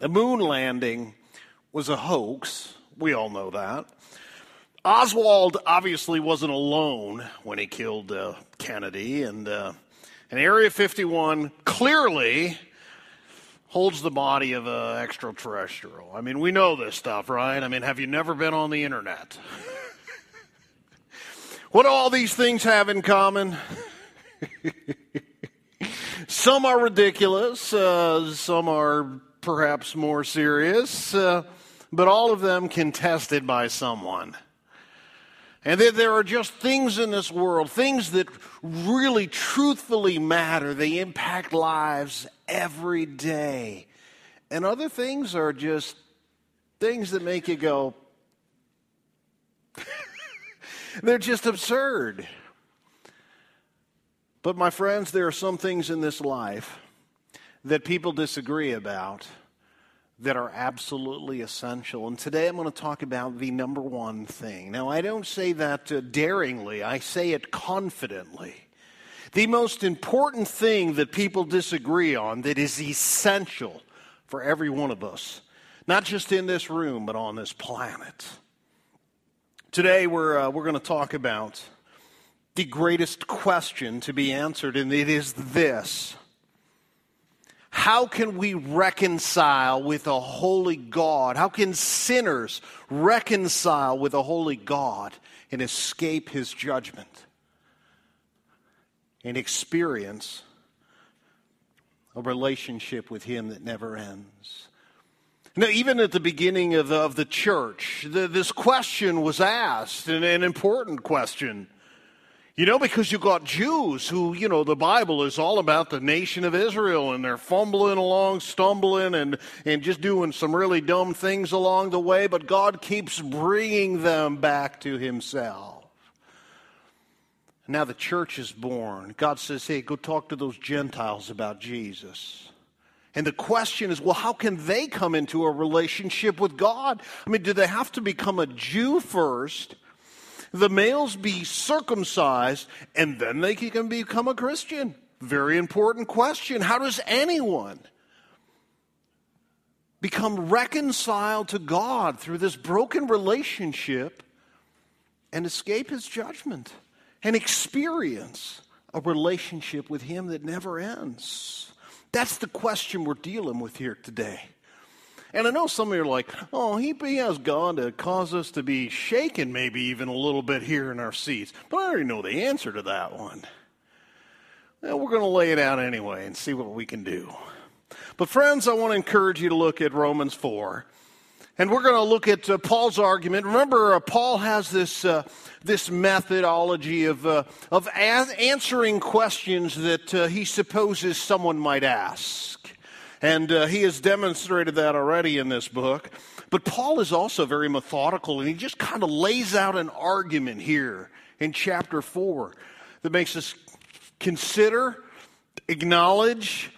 The moon landing was a hoax. We all know that. Oswald obviously wasn't alone when he killed uh, Kennedy, and, uh, and Area 51 clearly holds the body of an extraterrestrial. I mean, we know this stuff, right? I mean, have you never been on the internet? what do all these things have in common? some are ridiculous, uh, some are perhaps more serious, uh, but all of them contested by someone. And that there are just things in this world, things that really truthfully matter. They impact lives every day. And other things are just things that make you go, they're just absurd. But, my friends, there are some things in this life that people disagree about that are absolutely essential. And today I'm going to talk about the number one thing. Now, I don't say that uh, daringly, I say it confidently. The most important thing that people disagree on that is essential for every one of us, not just in this room, but on this planet. Today, we're, uh, we're going to talk about the greatest question to be answered, and it is this how can we reconcile with a holy God? How can sinners reconcile with a holy God and escape his judgment and experience a relationship with him that never ends? Now, even at the beginning of the, of the church, the, this question was asked, and an important question. You know, because you've got Jews who, you know, the Bible is all about the nation of Israel and they're fumbling along, stumbling, and, and just doing some really dumb things along the way, but God keeps bringing them back to Himself. Now the church is born. God says, hey, go talk to those Gentiles about Jesus. And the question is, well, how can they come into a relationship with God? I mean, do they have to become a Jew first? The males be circumcised and then they can become a Christian? Very important question. How does anyone become reconciled to God through this broken relationship and escape his judgment and experience a relationship with him that never ends? That's the question we're dealing with here today. And I know some of you are like, oh, he, has God to cause us to be shaken maybe even a little bit here in our seats. But I already know the answer to that one. Well, we're going to lay it out anyway and see what we can do. But, friends, I want to encourage you to look at Romans 4. And we're going to look at uh, Paul's argument. Remember, uh, Paul has this, uh, this methodology of, uh, of answering questions that uh, he supposes someone might ask. And uh, he has demonstrated that already in this book. But Paul is also very methodical, and he just kind of lays out an argument here in chapter 4 that makes us consider, acknowledge,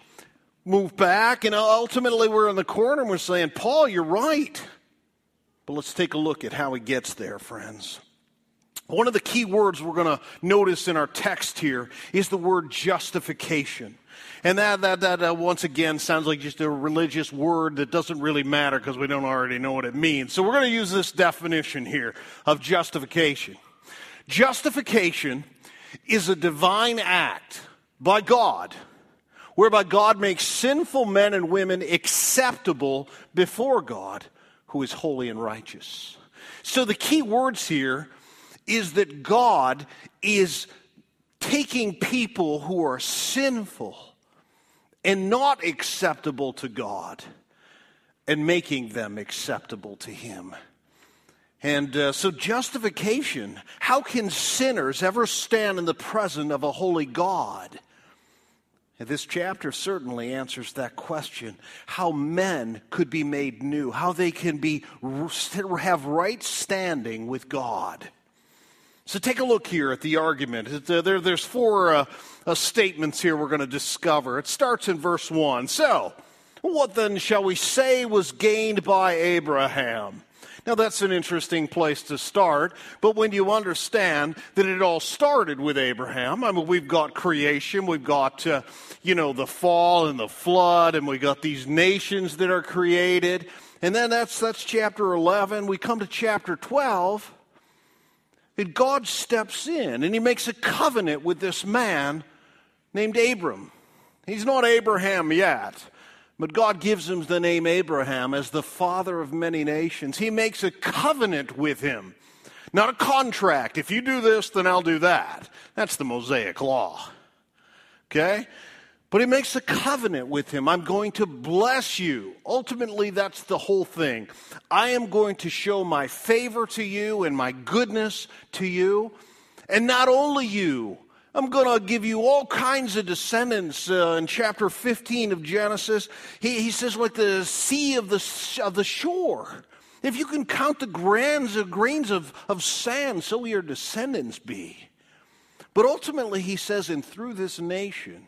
move back, and ultimately we're in the corner and we're saying, Paul, you're right. But let's take a look at how he gets there, friends. One of the key words we're going to notice in our text here is the word justification. And that, that, that once again sounds like just a religious word that doesn't really matter because we don't already know what it means. So we're going to use this definition here of justification. Justification is a divine act by God whereby God makes sinful men and women acceptable before God who is holy and righteous. So the key words here is that God is taking people who are sinful and not acceptable to God and making them acceptable to Him. And uh, so, justification how can sinners ever stand in the presence of a holy God? And this chapter certainly answers that question how men could be made new, how they can be, have right standing with God. So take a look here at the argument. Uh, there, there's four uh, uh, statements here we're going to discover. It starts in verse 1. So, what then shall we say was gained by Abraham? Now, that's an interesting place to start, but when you understand that it all started with Abraham, I mean, we've got creation, we've got, uh, you know, the fall and the flood, and we got these nations that are created. And then that's, that's chapter 11. We come to chapter 12, and God steps in and he makes a covenant with this man named Abram. He's not Abraham yet. But God gives him the name Abraham as the father of many nations. He makes a covenant with him, not a contract. If you do this, then I'll do that. That's the Mosaic law. Okay? But he makes a covenant with him. I'm going to bless you. Ultimately, that's the whole thing. I am going to show my favor to you and my goodness to you. And not only you, I'm going to give you all kinds of descendants uh, in chapter 15 of Genesis. He, he says, like the sea of the, of the shore. If you can count the grains of, grains of, of sand, so will your descendants be. But ultimately, he says, and through this nation,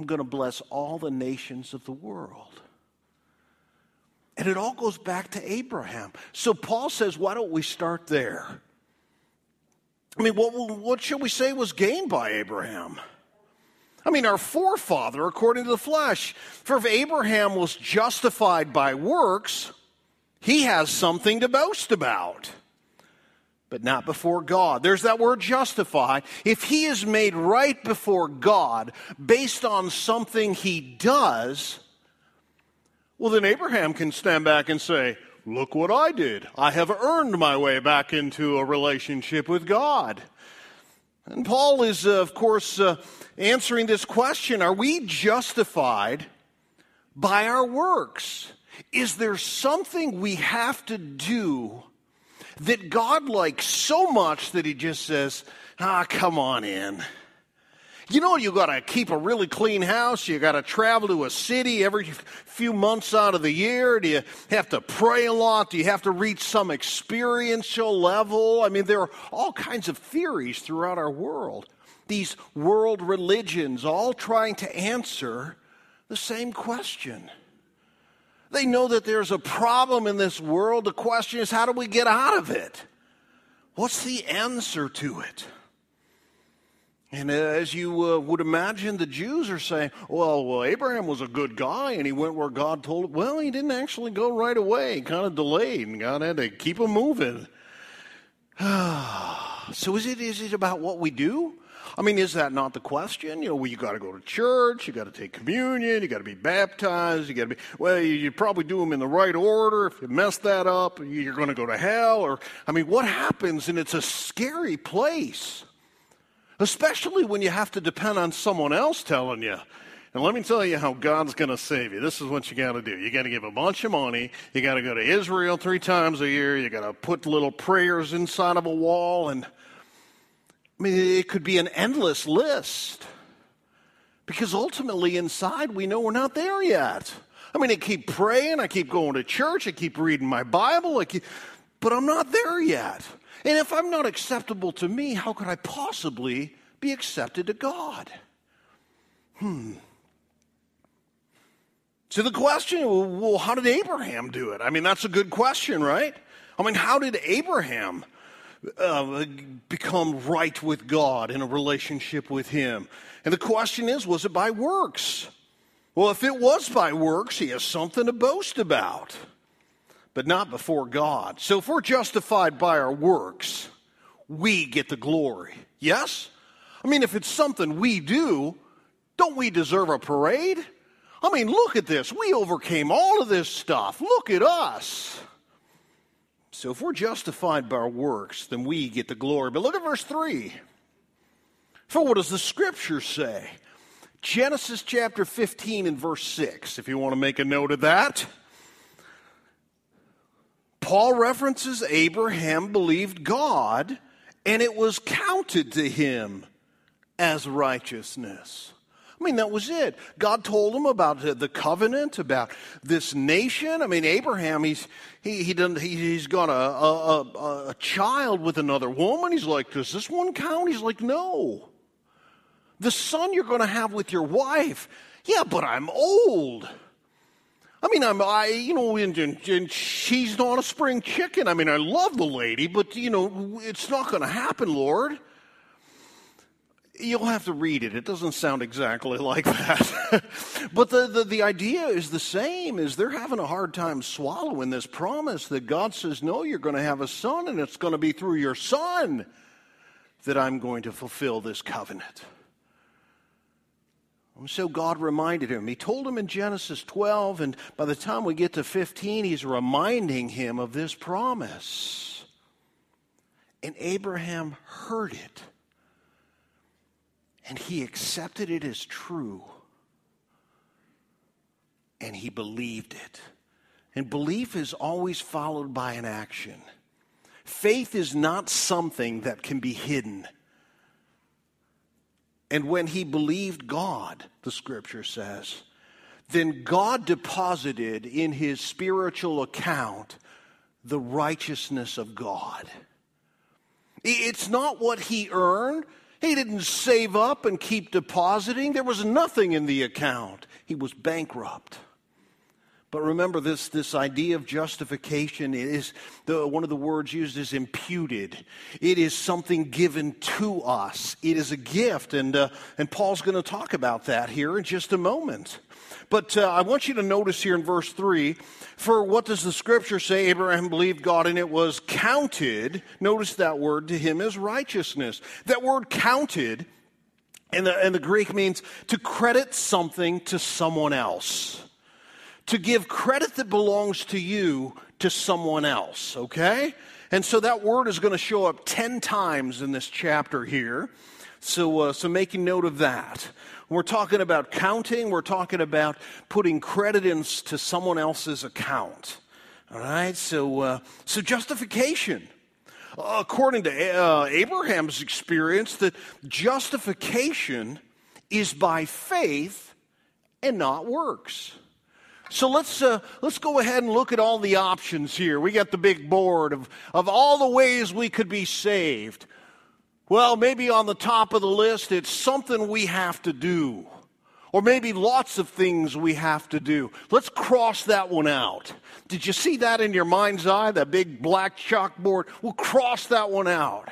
I'm going to bless all the nations of the world. And it all goes back to Abraham. So Paul says, why don't we start there? I mean, what, what should we say was gained by Abraham? I mean, our forefather, according to the flesh. For if Abraham was justified by works, he has something to boast about, but not before God. There's that word justify. If he is made right before God based on something he does, well, then Abraham can stand back and say, Look what I did. I have earned my way back into a relationship with God. And Paul is, uh, of course, uh, answering this question Are we justified by our works? Is there something we have to do that God likes so much that he just says, Ah, come on in? You know, you got to keep a really clean house. You got to travel to a city every few months out of the year. Do you have to pray a lot? Do you have to reach some experiential level? I mean, there are all kinds of theories throughout our world. These world religions all trying to answer the same question. They know that there's a problem in this world. The question is, how do we get out of it? What's the answer to it? And as you uh, would imagine, the Jews are saying, well, well, Abraham was a good guy and he went where God told him. Well, he didn't actually go right away. He kind of delayed and God had to keep him moving. so is it, is it about what we do? I mean, is that not the question? You know, well, you got to go to church, you got to take communion, you got to be baptized, you got to be, well, you, you probably do them in the right order. If you mess that up, you're going to go to hell. Or, I mean, what happens? And it's a scary place especially when you have to depend on someone else telling you. And let me tell you how God's going to save you. This is what you got to do. You got to give a bunch of money. You got to go to Israel three times a year. You got to put little prayers inside of a wall. And I mean, it could be an endless list. Because ultimately, inside, we know we're not there yet. I mean, I keep praying. I keep going to church. I keep reading my Bible. Keep, but I'm not there yet. And if I'm not acceptable to me, how could I possibly be accepted to God? Hmm. So the question, well, how did Abraham do it? I mean, that's a good question, right? I mean, how did Abraham uh, become right with God in a relationship with Him? And the question is, was it by works? Well, if it was by works, he has something to boast about but not before God. So if we're justified by our works, we get the glory. Yes? I mean, if it's something we do, don't we deserve a parade? I mean, look at this. We overcame all of this stuff. Look at us. So if we're justified by our works, then we get the glory. But look at verse 3. For what does the scripture say? Genesis chapter 15 and verse 6, if you want to make a note of that. Paul references Abraham believed God and it was counted to him as righteousness. I mean, that was it. God told him about the covenant, about this nation. I mean, Abraham, he's, he, he done, he, has got a, a, a, a child with another woman. He's like, does this one count? He's like, no. The son you're going to have with your wife. Yeah, but I'm old. I mean, I'm, I, you know, and, and, she's not a spring chicken. I mean, I love the lady, but, you know, it's not going to happen, Lord. You'll have to read it. It doesn't sound exactly like that. but the, the, the idea is the same, is they're having a hard time swallowing this promise that God says, no, you're going to have a son, and it's going to be through your son that I'm going to fulfill this covenant. And so God reminded him. He told him in Genesis 12, and by the time we get to 15, he's reminding him of this promise. And Abraham heard it, and he accepted it as true, and he believed it. And belief is always followed by an action. Faith is not something that can be hidden. And when he believed God, the scripture says, then God deposited in his spiritual account the righteousness of God. It's not what he earned. He didn't save up and keep depositing. There was nothing in the account. He was bankrupt. But remember this, this idea of justification is the, one of the words used is imputed. It is something given to us. It is a gift. And, uh, and Paul's going to talk about that here in just a moment. But uh, I want you to notice here in verse 3 for what does the scripture say? Abraham believed God and it was counted. Notice that word to him as righteousness. That word counted in the, in the Greek means to credit something to someone else to give credit that belongs to you to someone else, okay? And so that word is going to show up 10 times in this chapter here. So, uh, so making note of that. We're talking about counting, we're talking about putting credit into someone else's account. All right? So, uh, so justification. according to uh, Abraham's experience, that justification is by faith and not works. So let's, uh, let's go ahead and look at all the options here. We got the big board of, of all the ways we could be saved. Well, maybe on the top of the list, it's something we have to do. Or maybe lots of things we have to do. Let's cross that one out. Did you see that in your mind's eye, that big black chalkboard? We'll cross that one out.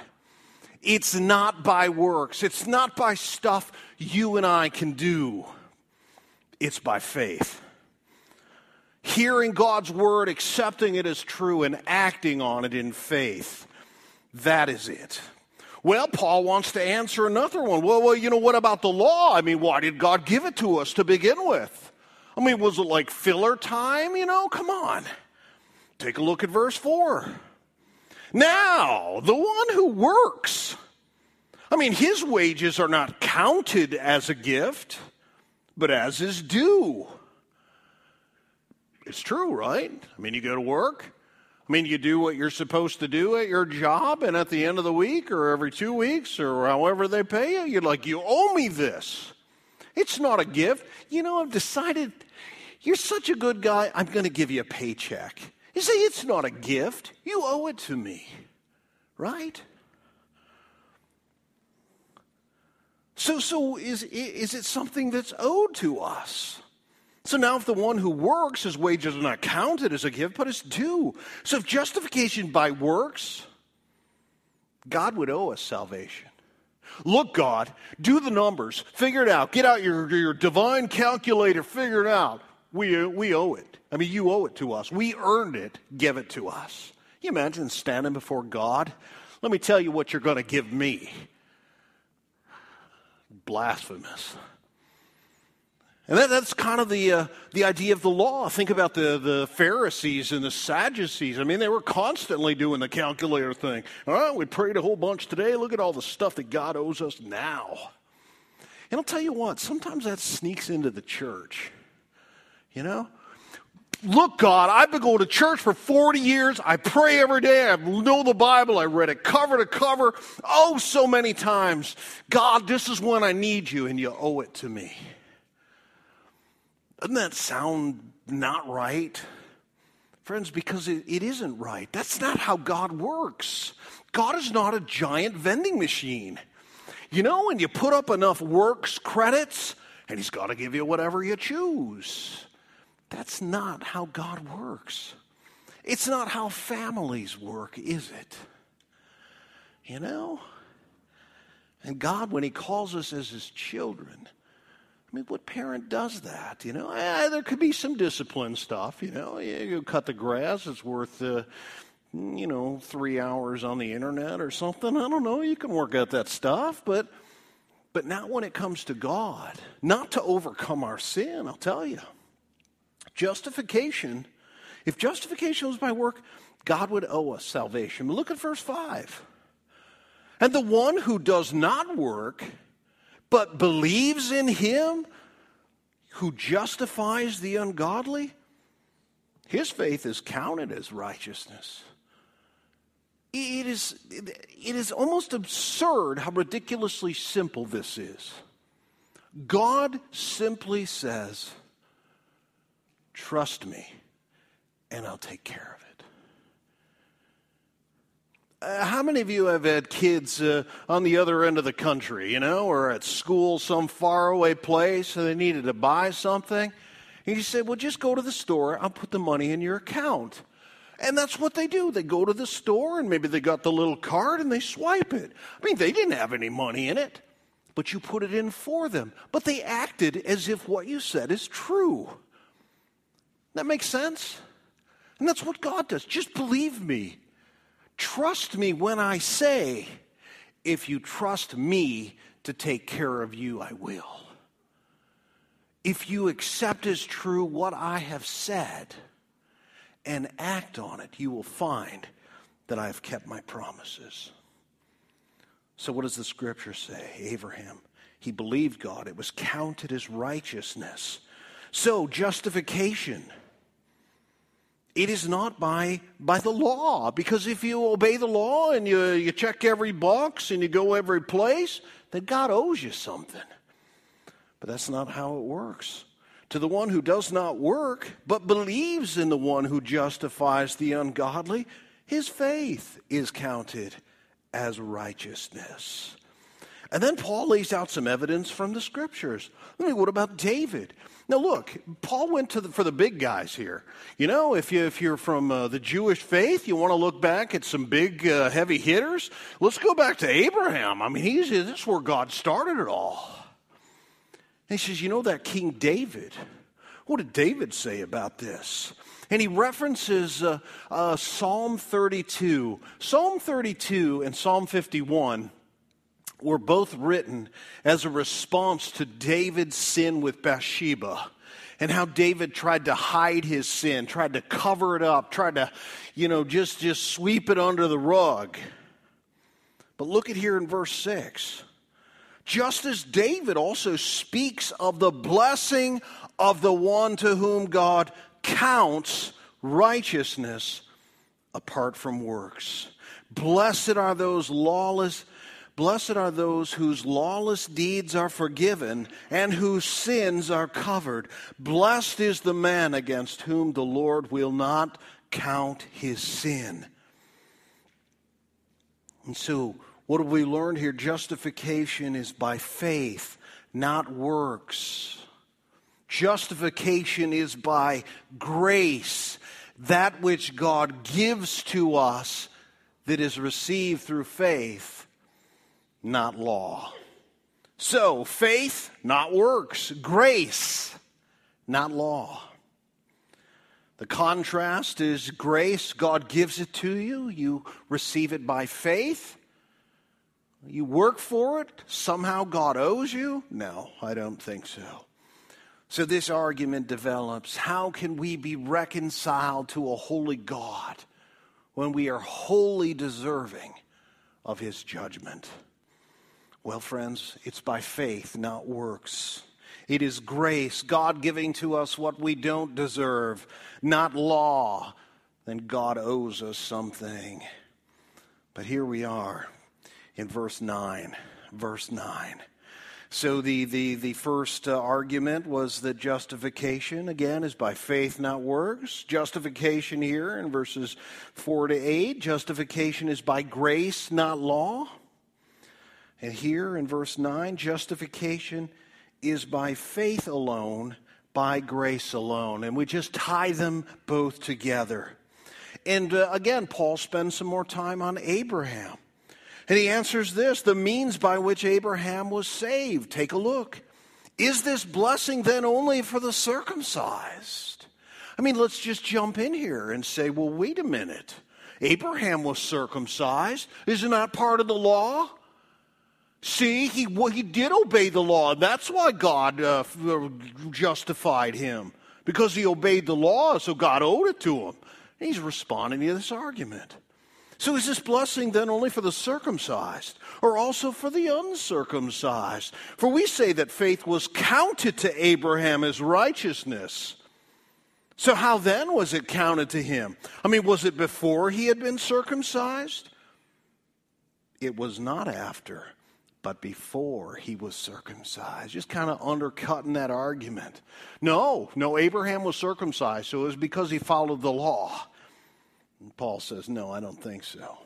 It's not by works, it's not by stuff you and I can do, it's by faith hearing God's word, accepting it as true, and acting on it in faith. That is it. Well, Paul wants to answer another one. Well, well, you know, what about the law? I mean, why did God give it to us to begin with? I mean, was it like filler time? You know, come on. Take a look at verse 4. Now, the one who works, I mean, his wages are not counted as a gift, but as his due. It's true, right? I mean, you go to work. I mean, you do what you're supposed to do at your job, and at the end of the week or every two weeks or however they pay you, you're like, you owe me this. It's not a gift. You know, I've decided you're such a good guy, I'm going to give you a paycheck. You say, it's not a gift. You owe it to me, right? So, so is, is it something that's owed to us? So now, if the one who works, his wages are not counted as a gift, but as due. So if justification by works, God would owe us salvation. Look, God, do the numbers, figure it out, get out your, your divine calculator, figure it out. We, we owe it. I mean, you owe it to us. We earned it, give it to us. Can you imagine standing before God? Let me tell you what you're going to give me. Blasphemous. And that, that's kind of the, uh, the idea of the law. Think about the, the Pharisees and the Sadducees. I mean, they were constantly doing the calculator thing. All right, we prayed a whole bunch today. Look at all the stuff that God owes us now. And I'll tell you what, sometimes that sneaks into the church. You know? Look, God, I've been going to church for 40 years. I pray every day. I know the Bible. I read it cover to cover. Oh, so many times. God, this is when I need you, and you owe it to me. Doesn't that sound not right? Friends, because it, it isn't right. That's not how God works. God is not a giant vending machine. You know, when you put up enough works credits, and He's got to give you whatever you choose. That's not how God works. It's not how families work, is it? You know? And God, when He calls us as His children, I mean, what parent does that? You know, eh, there could be some discipline stuff. You know, you cut the grass; it's worth, uh, you know, three hours on the internet or something. I don't know. You can work out that stuff, but but not when it comes to God. Not to overcome our sin. I'll tell you. Justification. If justification was by work, God would owe us salvation. But look at verse five. And the one who does not work but believes in him who justifies the ungodly, his faith is counted as righteousness. It is, it is almost absurd how ridiculously simple this is. God simply says, Trust me, and I'll take care of it. Uh, how many of you have had kids uh, on the other end of the country, you know, or at school, some faraway place, and they needed to buy something? And you said, well, just go to the store, I'll put the money in your account. And that's what they do. They go to the store, and maybe they got the little card and they swipe it. I mean, they didn't have any money in it, but you put it in for them. But they acted as if what you said is true. That makes sense? And that's what God does. Just believe me. Trust me when I say, if you trust me to take care of you, I will. If you accept as true what I have said and act on it, you will find that I have kept my promises. So, what does the scripture say? Abraham, he believed God, it was counted as righteousness. So, justification it is not by, by the law. Because if you obey the law and you, you check every box and you go every place, then God owes you something. But that's not how it works. To the one who does not work, but believes in the one who justifies the ungodly, his faith is counted as righteousness. And then Paul lays out some evidence from the scriptures. I mean, what about David? Now, look, Paul went to the, for the big guys here. You know, if, you, if you're from uh, the Jewish faith, you want to look back at some big, uh, heavy hitters. Let's go back to Abraham. I mean, he's, this is where God started it all. And he says, You know that King David? What did David say about this? And he references uh, uh Psalm 32. Psalm 32 and Psalm 51 were both written as a response to David's sin with Bathsheba and how David tried to hide his sin, tried to cover it up, tried to, you know, just, just sweep it under the rug. But look at here in verse 6. Just as David also speaks of the blessing of the one to whom God counts righteousness apart from works. Blessed are those lawless Blessed are those whose lawless deeds are forgiven and whose sins are covered. Blessed is the man against whom the Lord will not count his sin. And so, what have we learned here? Justification is by faith, not works. Justification is by grace, that which God gives to us that is received through faith not law. So, faith, not works. Grace, not law. The contrast is grace, God gives it to you. You receive it by faith. You work for it. Somehow God owes you. No, I don't think so. So, this argument develops how can we be reconciled to a holy God when we are wholly deserving of his judgment? Well, friends, it's by faith, not works. It is grace, God giving to us what we don't deserve, not law. Then God owes us something. But here we are in verse 9. Verse 9. So the, the, the first uh, argument was that justification, again, is by faith, not works. Justification here in verses 4 to 8, justification is by grace, not law. And here in verse 9, justification is by faith alone, by grace alone. And we just tie them both together. And uh, again, Paul spends some more time on Abraham. And he answers this the means by which Abraham was saved. Take a look. Is this blessing then only for the circumcised? I mean, let's just jump in here and say, well, wait a minute. Abraham was circumcised. Isn't that part of the law? See, he, he did obey the law. That's why God uh, justified him, because he obeyed the law, so God owed it to him. And he's responding to this argument. So is this blessing then only for the circumcised or also for the uncircumcised? For we say that faith was counted to Abraham as righteousness. So how then was it counted to him? I mean, was it before he had been circumcised? It was not after, but before he was circumcised. Just kind of undercutting that argument. No, no, Abraham was circumcised, so it was because he followed the law. And Paul says, No, I don't think so.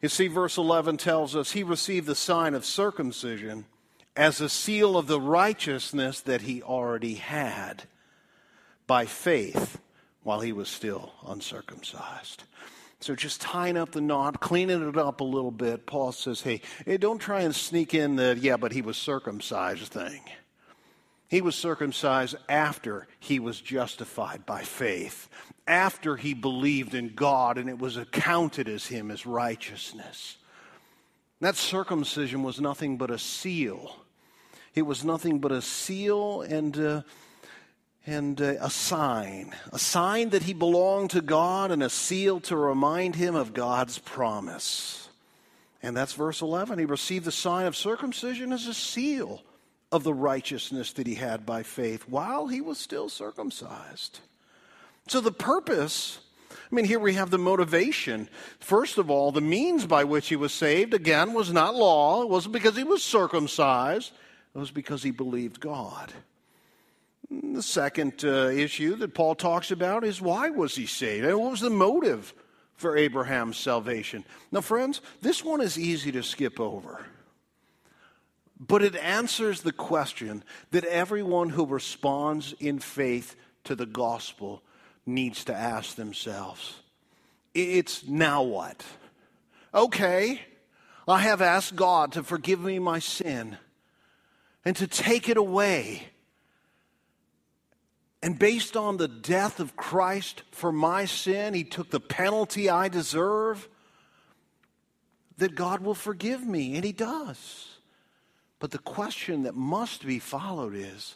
You see, verse 11 tells us he received the sign of circumcision as a seal of the righteousness that he already had by faith while he was still uncircumcised. So, just tying up the knot, cleaning it up a little bit, Paul says, hey, hey don't try and sneak in the, yeah, but he was circumcised thing. He was circumcised after he was justified by faith, after he believed in God and it was accounted as him as righteousness. That circumcision was nothing but a seal. It was nothing but a seal and, uh, and uh, a sign. A sign that he belonged to God and a seal to remind him of God's promise. And that's verse 11. He received the sign of circumcision as a seal of the righteousness that he had by faith while he was still circumcised. So the purpose, I mean, here we have the motivation. First of all, the means by which he was saved, again, was not law. It wasn't because he was circumcised, it was because he believed God. The second uh, issue that Paul talks about is why was he saved? And what was the motive for Abraham's salvation? Now, friends, this one is easy to skip over. But it answers the question that everyone who responds in faith to the gospel needs to ask themselves. It's now what? Okay, I have asked God to forgive me my sin and to take it away. And based on the death of Christ for my sin, He took the penalty I deserve, that God will forgive me, and He does. But the question that must be followed is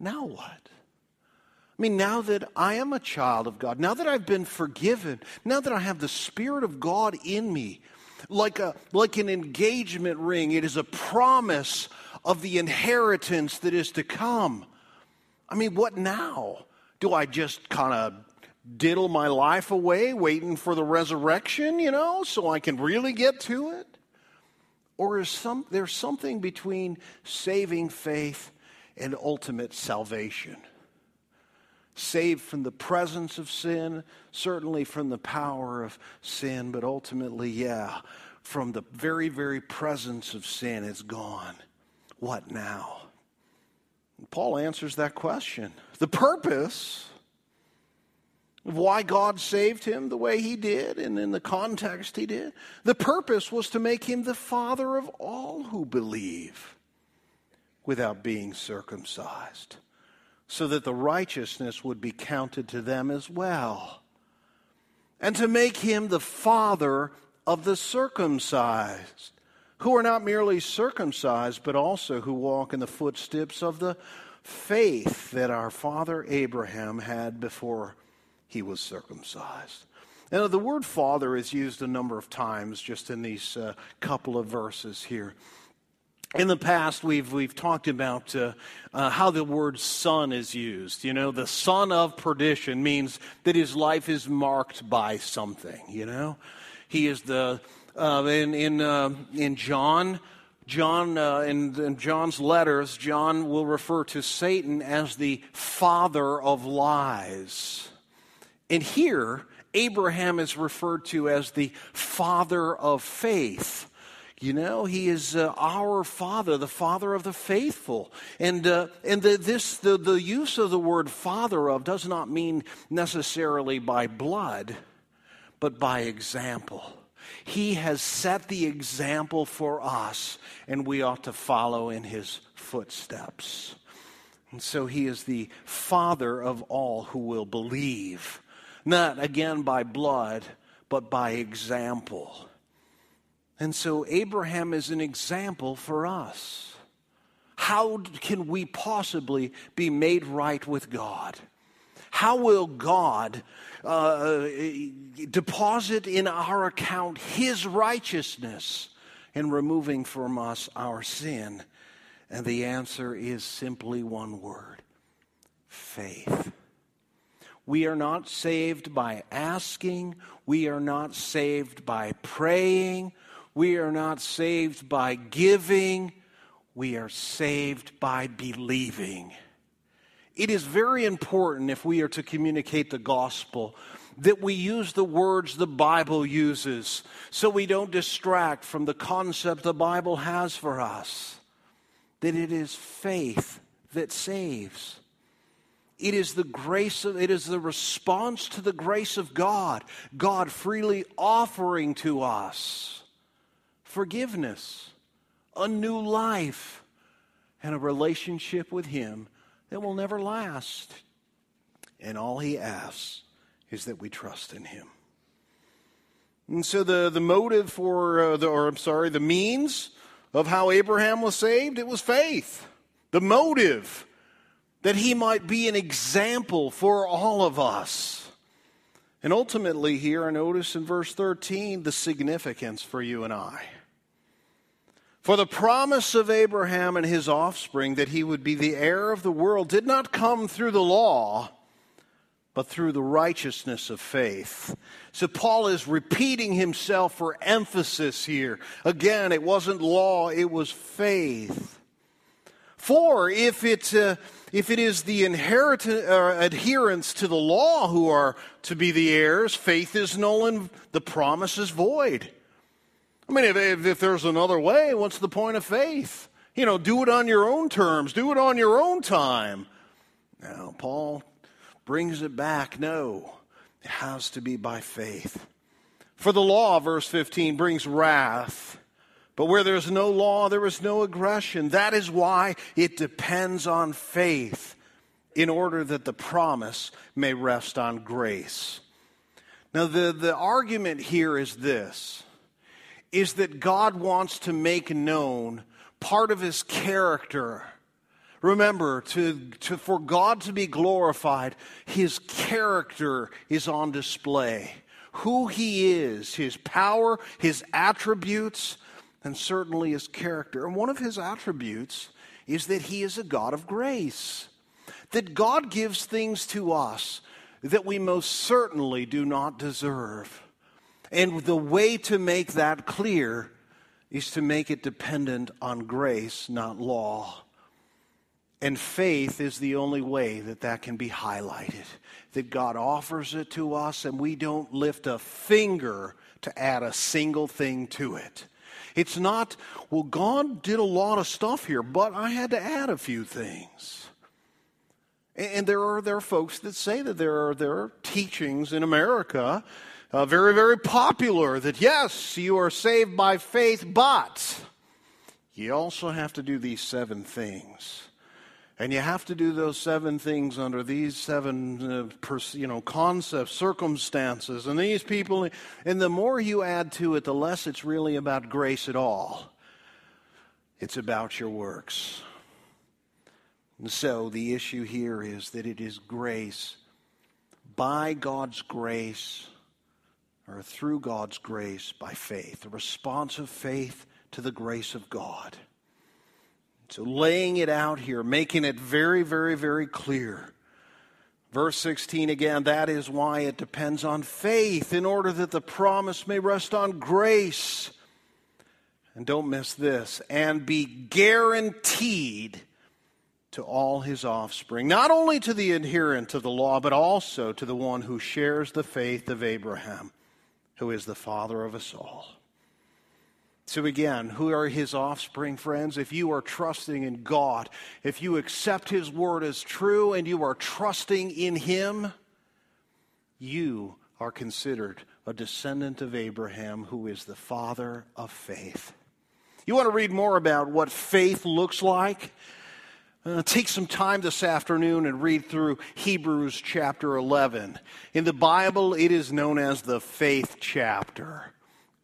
now what? I mean, now that I am a child of God, now that I've been forgiven, now that I have the Spirit of God in me, like, a, like an engagement ring, it is a promise of the inheritance that is to come. I mean, what now? Do I just kind of diddle my life away waiting for the resurrection, you know, so I can really get to it? Or is some, there something between saving faith and ultimate salvation? Saved from the presence of sin, certainly from the power of sin, but ultimately, yeah, from the very, very presence of sin, it's gone. What now? Paul answers that question. The purpose of why God saved him the way he did and in the context he did. The purpose was to make him the father of all who believe without being circumcised, so that the righteousness would be counted to them as well, and to make him the father of the circumcised, who are not merely circumcised, but also who walk in the footsteps of the faith that our father Abraham had before he was circumcised. Now, the word father is used a number of times just in these uh, couple of verses here. In the past, we've, we've talked about uh, uh, how the word son is used. You know, the son of perdition means that his life is marked by something, you know. He is the, uh, in, in, uh, in John, John, uh, in, in, John's letters, John will refer to Satan as the father of lies. And here, Abraham is referred to as the father of faith. You know, he is uh, our father, the father of the faithful. And, uh, and the, this, the, the use of the word father of does not mean necessarily by blood, but by example. He has set the example for us, and we ought to follow in his footsteps. And so he is the father of all who will believe, not again by blood, but by example. And so Abraham is an example for us. How can we possibly be made right with God? How will God uh, deposit in our account His righteousness and removing from us our sin? And the answer is simply one word faith. We are not saved by asking. We are not saved by praying. We are not saved by giving, we are saved by believing. It is very important if we are to communicate the gospel that we use the words the Bible uses so we don't distract from the concept the Bible has for us. That it is faith that saves. It is the grace of, it is the response to the grace of God, God freely offering to us forgiveness, a new life, and a relationship with Him that will never last. And all He asks is that we trust in Him. And so the, the motive for, uh, the, or I'm sorry, the means of how Abraham was saved, it was faith. The motive that he might be an example for all of us. And ultimately, here I notice in verse 13 the significance for you and I. For the promise of Abraham and his offspring that he would be the heir of the world did not come through the law, but through the righteousness of faith. So Paul is repeating himself for emphasis here. Again, it wasn't law, it was faith. For if it, uh, if it is the inherit- uh, adherents to the law who are to be the heirs, faith is null and the promise is void. I mean, if, if, if there's another way, what's the point of faith? You know, do it on your own terms, do it on your own time. Now, Paul brings it back. No, it has to be by faith. For the law, verse 15, brings wrath. But where there's no law, there is no aggression. That is why it depends on faith in order that the promise may rest on grace. Now, the, the argument here is this is that God wants to make known part of his character. Remember, to, to, for God to be glorified, his character is on display. Who he is, his power, his attributes, and certainly his character. And one of his attributes is that he is a God of grace. That God gives things to us that we most certainly do not deserve. And the way to make that clear is to make it dependent on grace, not law. And faith is the only way that that can be highlighted. That God offers it to us and we don't lift a finger to add a single thing to it. It's not, well, God did a lot of stuff here, but I had to add a few things. And there are, there are folks that say that there are, there are teachings in America uh, very, very popular that yes, you are saved by faith, but you also have to do these seven things. And you have to do those seven things under these seven, uh, you know, concepts, circumstances, and these people. And the more you add to it, the less it's really about grace at all. It's about your works. And so the issue here is that it is grace, by God's grace, or through God's grace by faith, a response of faith to the grace of God. So, laying it out here, making it very, very, very clear. Verse 16 again, that is why it depends on faith in order that the promise may rest on grace. And don't miss this, and be guaranteed to all his offspring, not only to the adherent of the law, but also to the one who shares the faith of Abraham who is the Father of us all. So, again, who are his offspring, friends? If you are trusting in God, if you accept his word as true and you are trusting in him, you are considered a descendant of Abraham, who is the father of faith. You want to read more about what faith looks like? Uh, take some time this afternoon and read through Hebrews chapter 11. In the Bible, it is known as the faith chapter.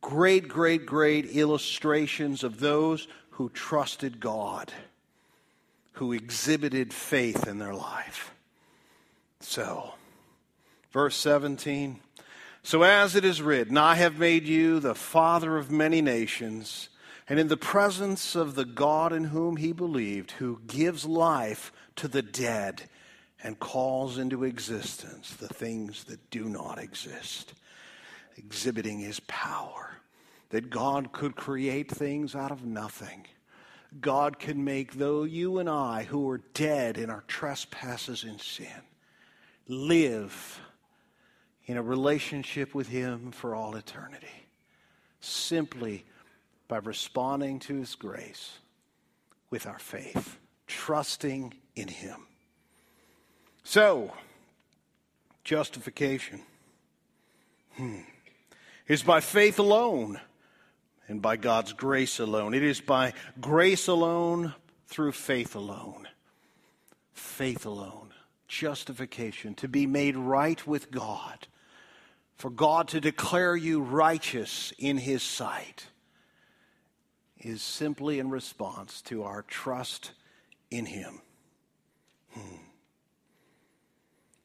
Great, great, great illustrations of those who trusted God, who exhibited faith in their life. So, verse 17 So, as it is written, I have made you the father of many nations and in the presence of the God in whom he believed, who gives life to the dead and calls into existence the things that do not exist, exhibiting his power. That God could create things out of nothing. God can make, though you and I, who are dead in our trespasses and sin, live in a relationship with Him for all eternity. Simply by responding to His grace with our faith, trusting in Him. So, justification hmm, is by faith alone and by God's grace alone. It is by grace alone through faith alone. Faith alone. Justification, to be made right with God, for God to declare you righteous in His sight is simply in response to our trust in Him. Hmm.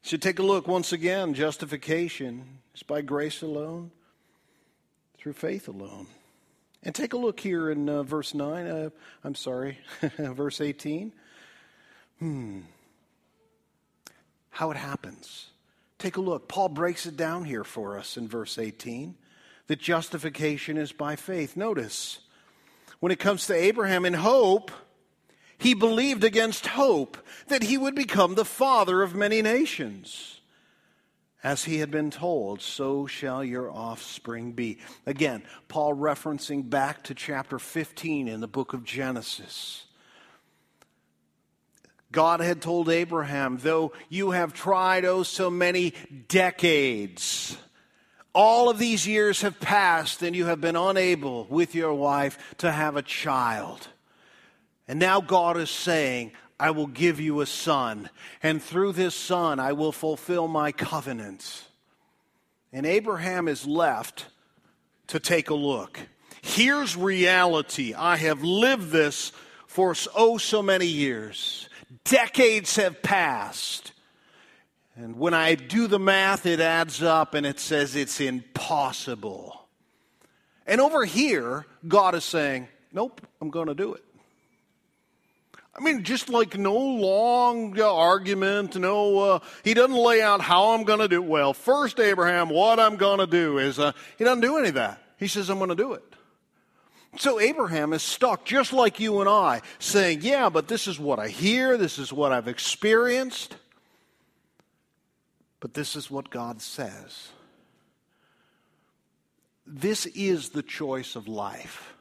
Should take a look once again. Justification is by grace alone, through faith alone. And take a look here in uh, verse 9. Uh, I'm sorry, verse 18. Hmm. How it happens. Take a look. Paul breaks it down here for us in verse 18 that justification is by faith. Notice, when it comes to Abraham in hope, he believed against hope that he would become the father of many nations. As he had been told, so shall your offspring be. Again, Paul referencing back to chapter 15 in the book of Genesis. God had told Abraham, though you have tried oh so many decades, all of these years have passed and you have been unable with your wife to have a child. And now God is saying, I will give you a son, and through this son I will fulfill my covenant. And Abraham is left to take a look. Here's reality. I have lived this for oh so many years. Decades have passed. And when I do the math, it adds up and it says it's impossible. And over here, God is saying, Nope, I'm going to do it. I mean, just like no long uh, argument, no, uh, he doesn't lay out how I'm going to do it. Well, first, Abraham, what I'm going to do is, uh, he doesn't do any of that. He says, I'm going to do it. So Abraham is stuck just like you and I, saying, Yeah, but this is what I hear, this is what I've experienced. But this is what God says. This is the choice of life.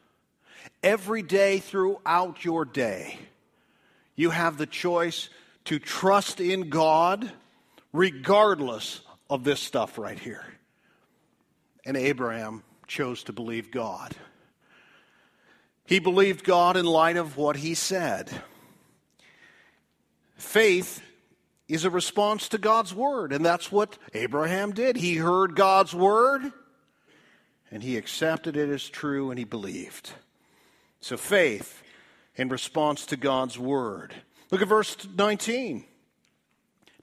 Every day throughout your day, you have the choice to trust in God regardless of this stuff right here. And Abraham chose to believe God. He believed God in light of what he said. Faith is a response to God's word. And that's what Abraham did. He heard God's word and he accepted it as true and he believed. So faith in response to God's word. Look at verse 19.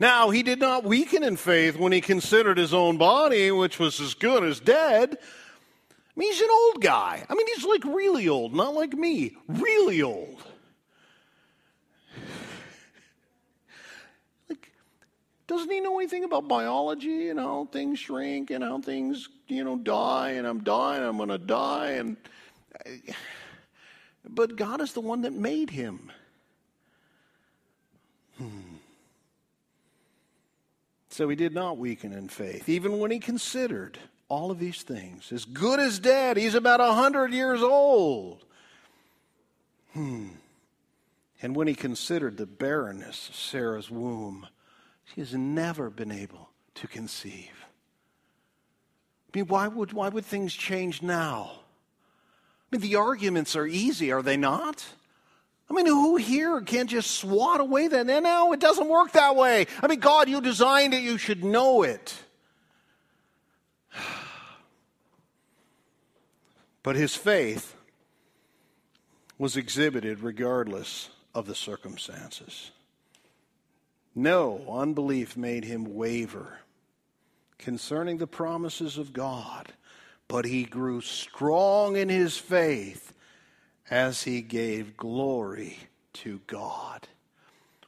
Now, he did not weaken in faith when he considered his own body, which was as good as dead. I mean, he's an old guy. I mean, he's like really old, not like me, really old. Doesn't he know anything about biology and how things shrink and how things, you know, die and I'm dying, I'm going to die and but God is the one that made him. Hmm. So he did not weaken in faith, even when he considered all of these things. As good as dead. He's about a hundred years old. Hmm. And when he considered the barrenness of Sarah's womb, she has never been able to conceive. I mean, why would, why would things change now? I mean, the arguments are easy, are they not? I mean, who here can't just swat away that? No, no, it doesn't work that way. I mean, God, you designed it, you should know it. But his faith was exhibited regardless of the circumstances. No unbelief made him waver concerning the promises of God, but he grew strong in his faith as he gave glory to God.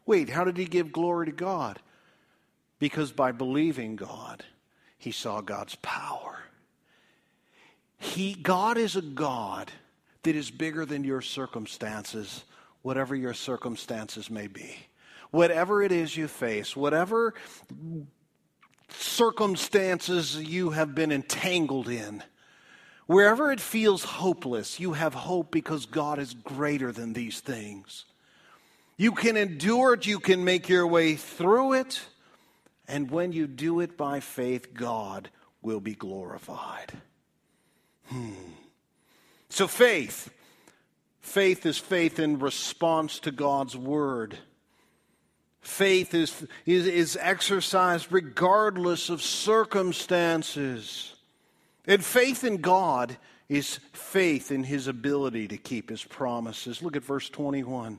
Wait, how did he give glory to God? Because by believing God, he saw God's power. He, God is a God that is bigger than your circumstances, whatever your circumstances may be. Whatever it is you face, whatever circumstances you have been entangled in, wherever it feels hopeless, you have hope because God is greater than these things. You can endure it, you can make your way through it, and when you do it by faith, God will be glorified. Hmm. So, faith. Faith is faith in response to God's word. Faith is, is, is exercised regardless of circumstances. And faith in God is faith in his ability to keep his promises. Look at verse 21.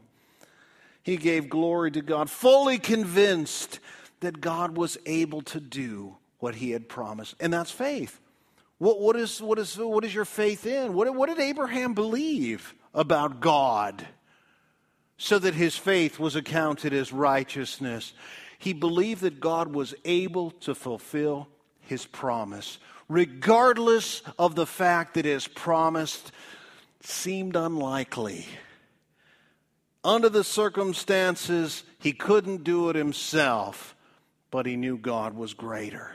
He gave glory to God, fully convinced that God was able to do what he had promised. And that's faith. What, what, is, what, is, what is your faith in? What, what did Abraham believe about God so that his faith was accounted as righteousness? He believed that God was able to fulfill his promise, regardless of the fact that his promise seemed unlikely. Under the circumstances, he couldn't do it himself, but he knew God was greater.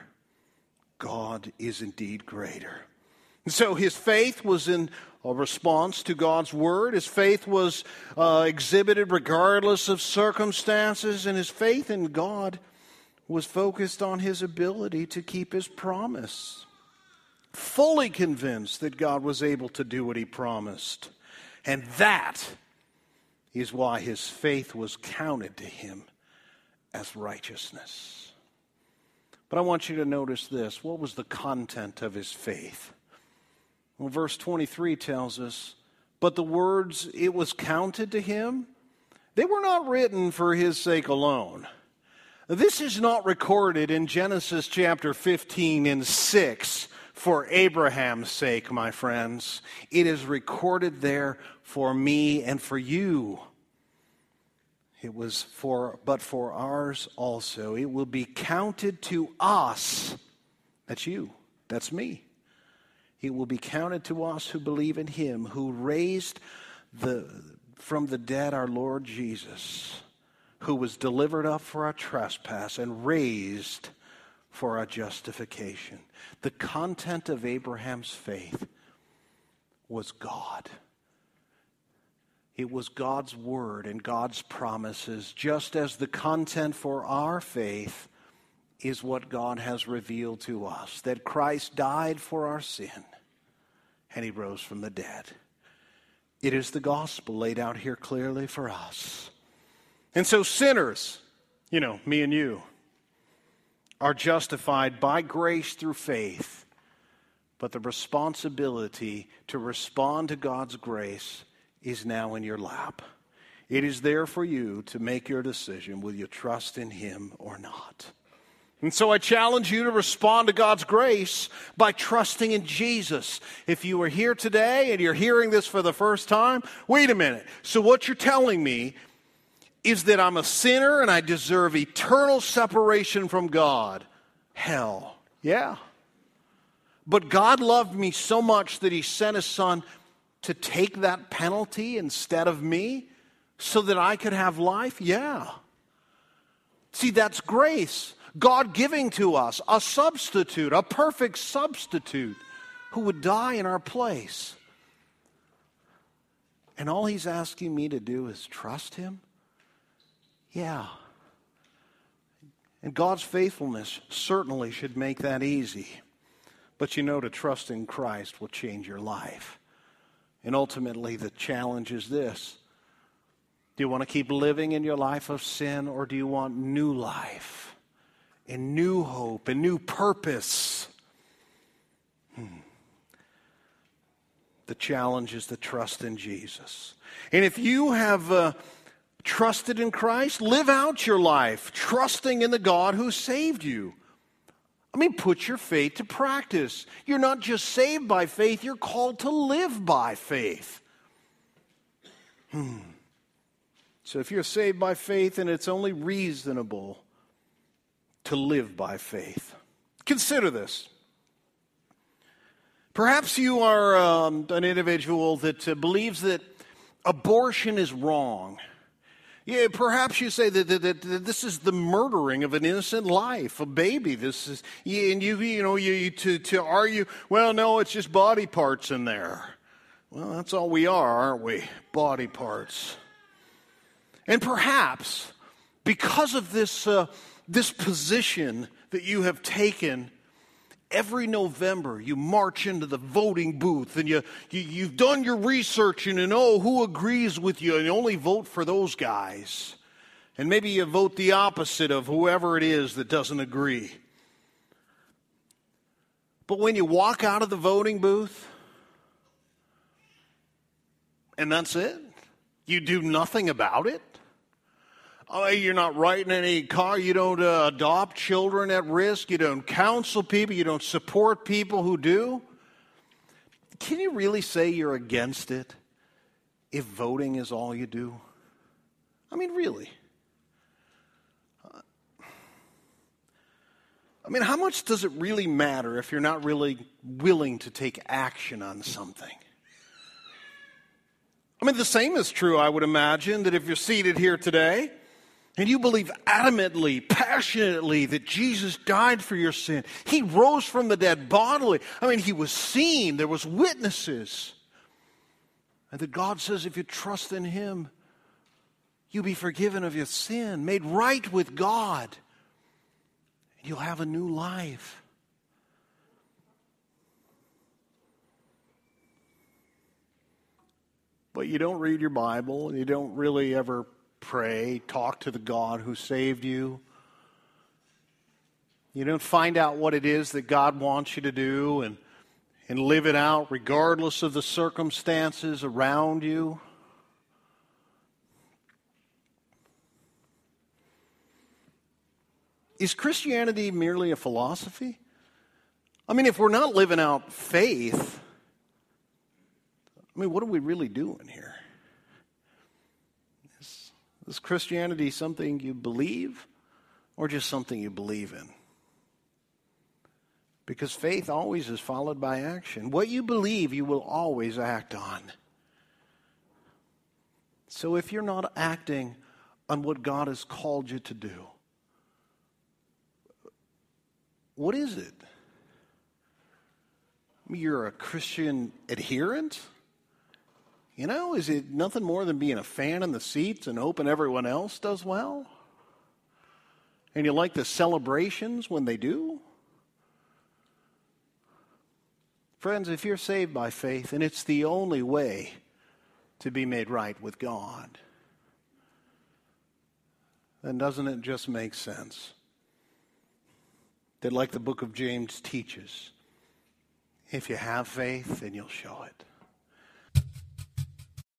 God is indeed greater. So his faith was in a response to God's word. His faith was uh, exhibited regardless of circumstances, and his faith in God was focused on his ability to keep his promise. Fully convinced that God was able to do what he promised. And that is why his faith was counted to him as righteousness. But I want you to notice this. What was the content of his faith? Well, verse 23 tells us, But the words it was counted to him, they were not written for his sake alone. This is not recorded in Genesis chapter 15 and 6 for Abraham's sake, my friends. It is recorded there for me and for you. It was for, but for ours also. It will be counted to us. That's you. That's me. It will be counted to us who believe in him who raised the, from the dead our Lord Jesus, who was delivered up for our trespass and raised for our justification. The content of Abraham's faith was God. It was God's word and God's promises, just as the content for our faith is what God has revealed to us that Christ died for our sin and he rose from the dead. It is the gospel laid out here clearly for us. And so, sinners, you know, me and you, are justified by grace through faith, but the responsibility to respond to God's grace is now in your lap. It is there for you to make your decision will you trust in Him or not? And so I challenge you to respond to God's grace by trusting in Jesus. If you are here today and you're hearing this for the first time, wait a minute. So what you're telling me is that I'm a sinner and I deserve eternal separation from God. Hell. Yeah. But God loved me so much that He sent His Son to take that penalty instead of me so that I could have life? Yeah. See, that's grace. God giving to us a substitute, a perfect substitute who would die in our place. And all he's asking me to do is trust him? Yeah. And God's faithfulness certainly should make that easy. But you know, to trust in Christ will change your life. And ultimately, the challenge is this Do you want to keep living in your life of sin, or do you want new life and new hope and new purpose? Hmm. The challenge is to trust in Jesus. And if you have uh, trusted in Christ, live out your life trusting in the God who saved you. I mean, put your faith to practice. You're not just saved by faith, you're called to live by faith. Hmm. So if you're saved by faith, and it's only reasonable to live by faith. Consider this. Perhaps you are um, an individual that uh, believes that abortion is wrong. Yeah, perhaps you say that, that, that, that, this is the murdering of an innocent life, a baby. This is, and you, you know, you, you, to, to argue, well, no, it's just body parts in there. Well, that's all we are, aren't we? Body parts. And perhaps because of this, uh, this position that you have taken, every November you march into the voting booth and you, you, have done your research and you oh, know who agrees with you and you only vote for those guys. And maybe you vote the opposite of whoever it is that doesn't agree. But when you walk out of the voting booth, and that's it, you do nothing about it. Oh, you're not writing any car. You don't uh, adopt children at risk. You don't counsel people. You don't support people who do. Can you really say you're against it if voting is all you do? I mean, really. I mean, how much does it really matter if you're not really willing to take action on something? I mean, the same is true, I would imagine, that if you're seated here today and you believe adamantly, passionately that Jesus died for your sin, He rose from the dead bodily. I mean, He was seen, there was witnesses. And that God says if you trust in Him, you'll be forgiven of your sin, made right with God, and you'll have a new life. But you don't read your Bible, and you don't really ever pray, talk to the God who saved you. You don't find out what it is that God wants you to do and, and live it out regardless of the circumstances around you. Is Christianity merely a philosophy? I mean, if we're not living out faith, I mean, what are we really doing here? Is Christianity something you believe or just something you believe in? Because faith always is followed by action. What you believe, you will always act on. So if you're not acting on what God has called you to do, what is it? You're a Christian adherent? You know, is it nothing more than being a fan in the seats and hoping everyone else does well? And you like the celebrations when they do? Friends, if you're saved by faith, and it's the only way to be made right with God, then doesn't it just make sense that, like the book of James teaches, if you have faith, then you'll show it?